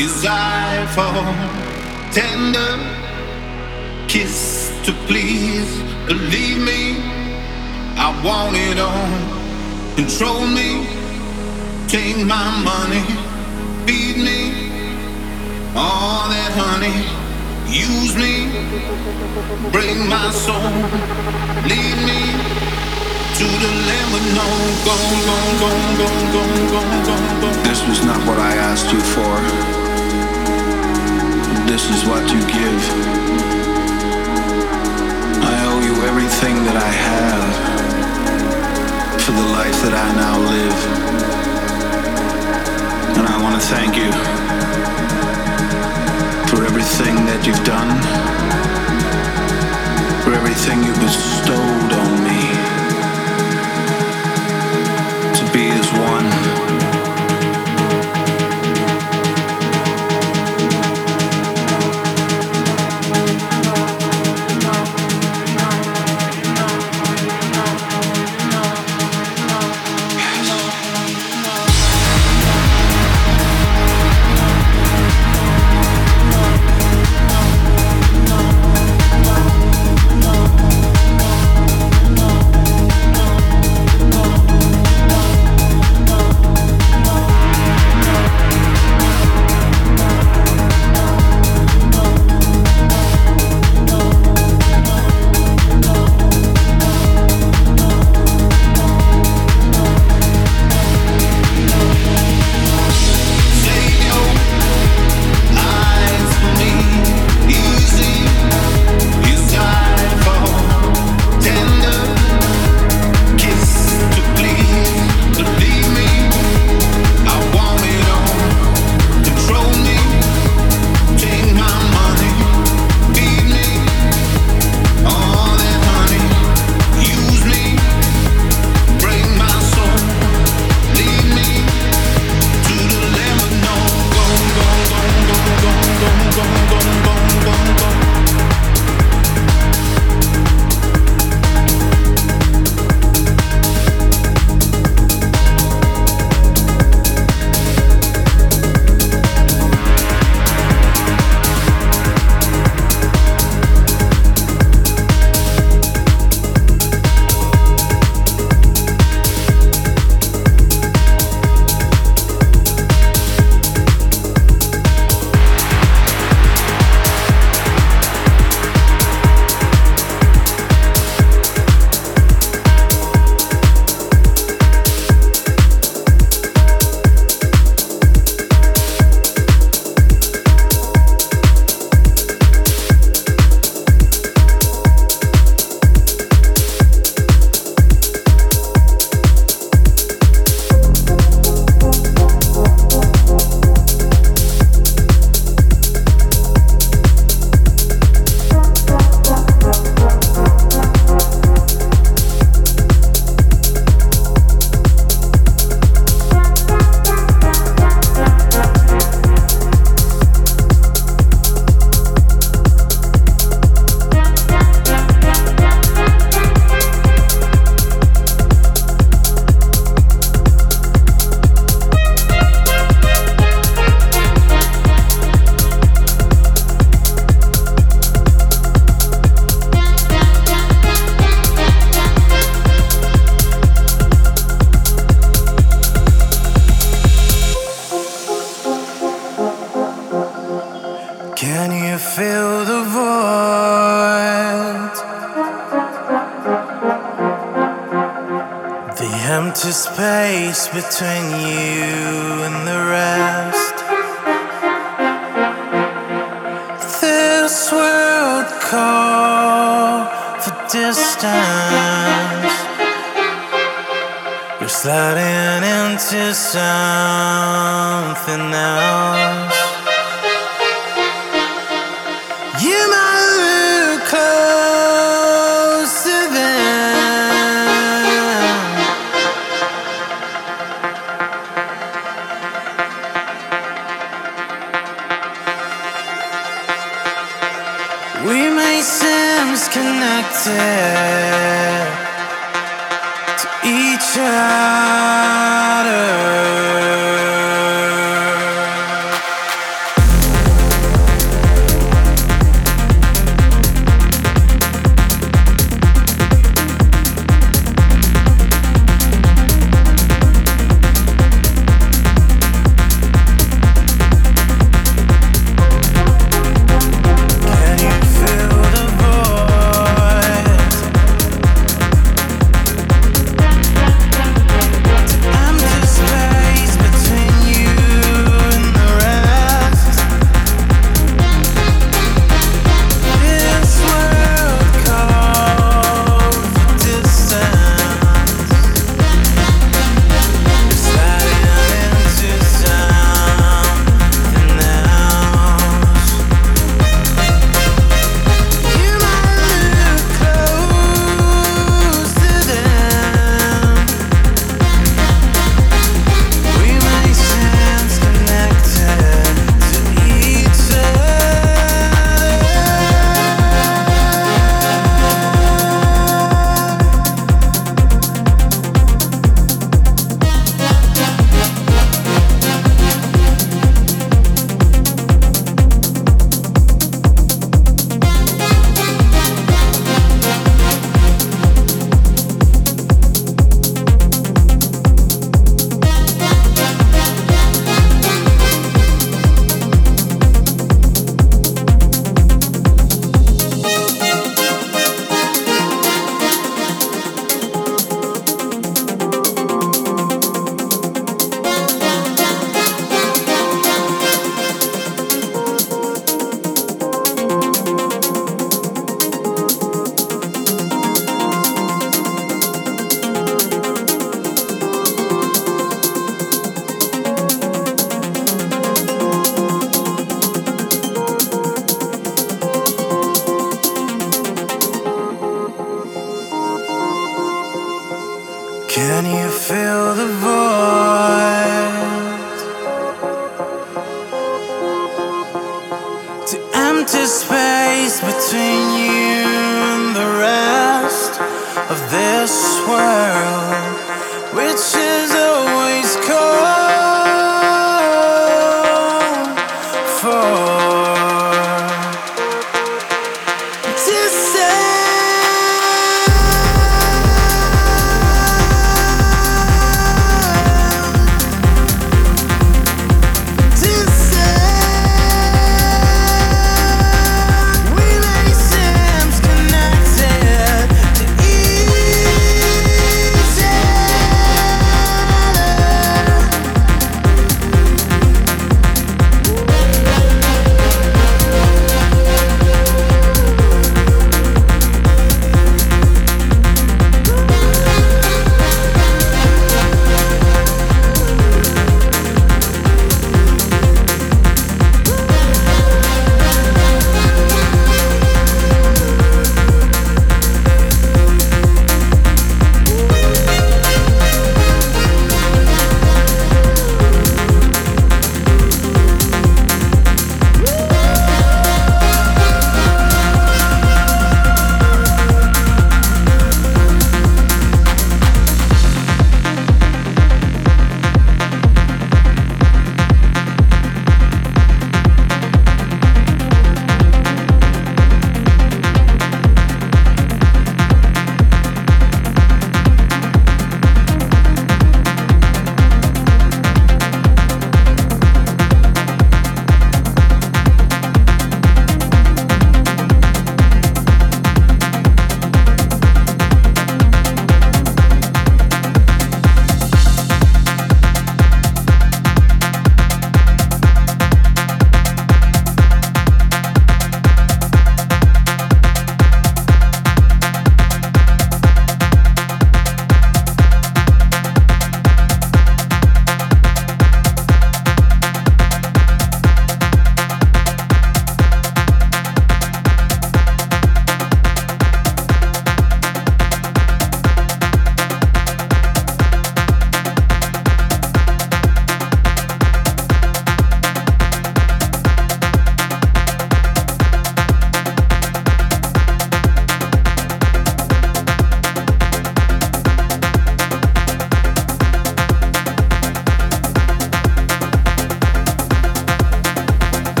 desire for tender kiss to please. Believe me, I want it all. Control me, take my money, feed me all that honey. Use me, bring my soul, lead me to the land no go, go, go, go, go, go, go, go. This was not what I asked you for. This is what you give. I owe you everything that I have for the life that I now live. And I want to thank you for everything that you've done, for everything you bestowed on me. Between To empty space between you and the rest of this world, which is a.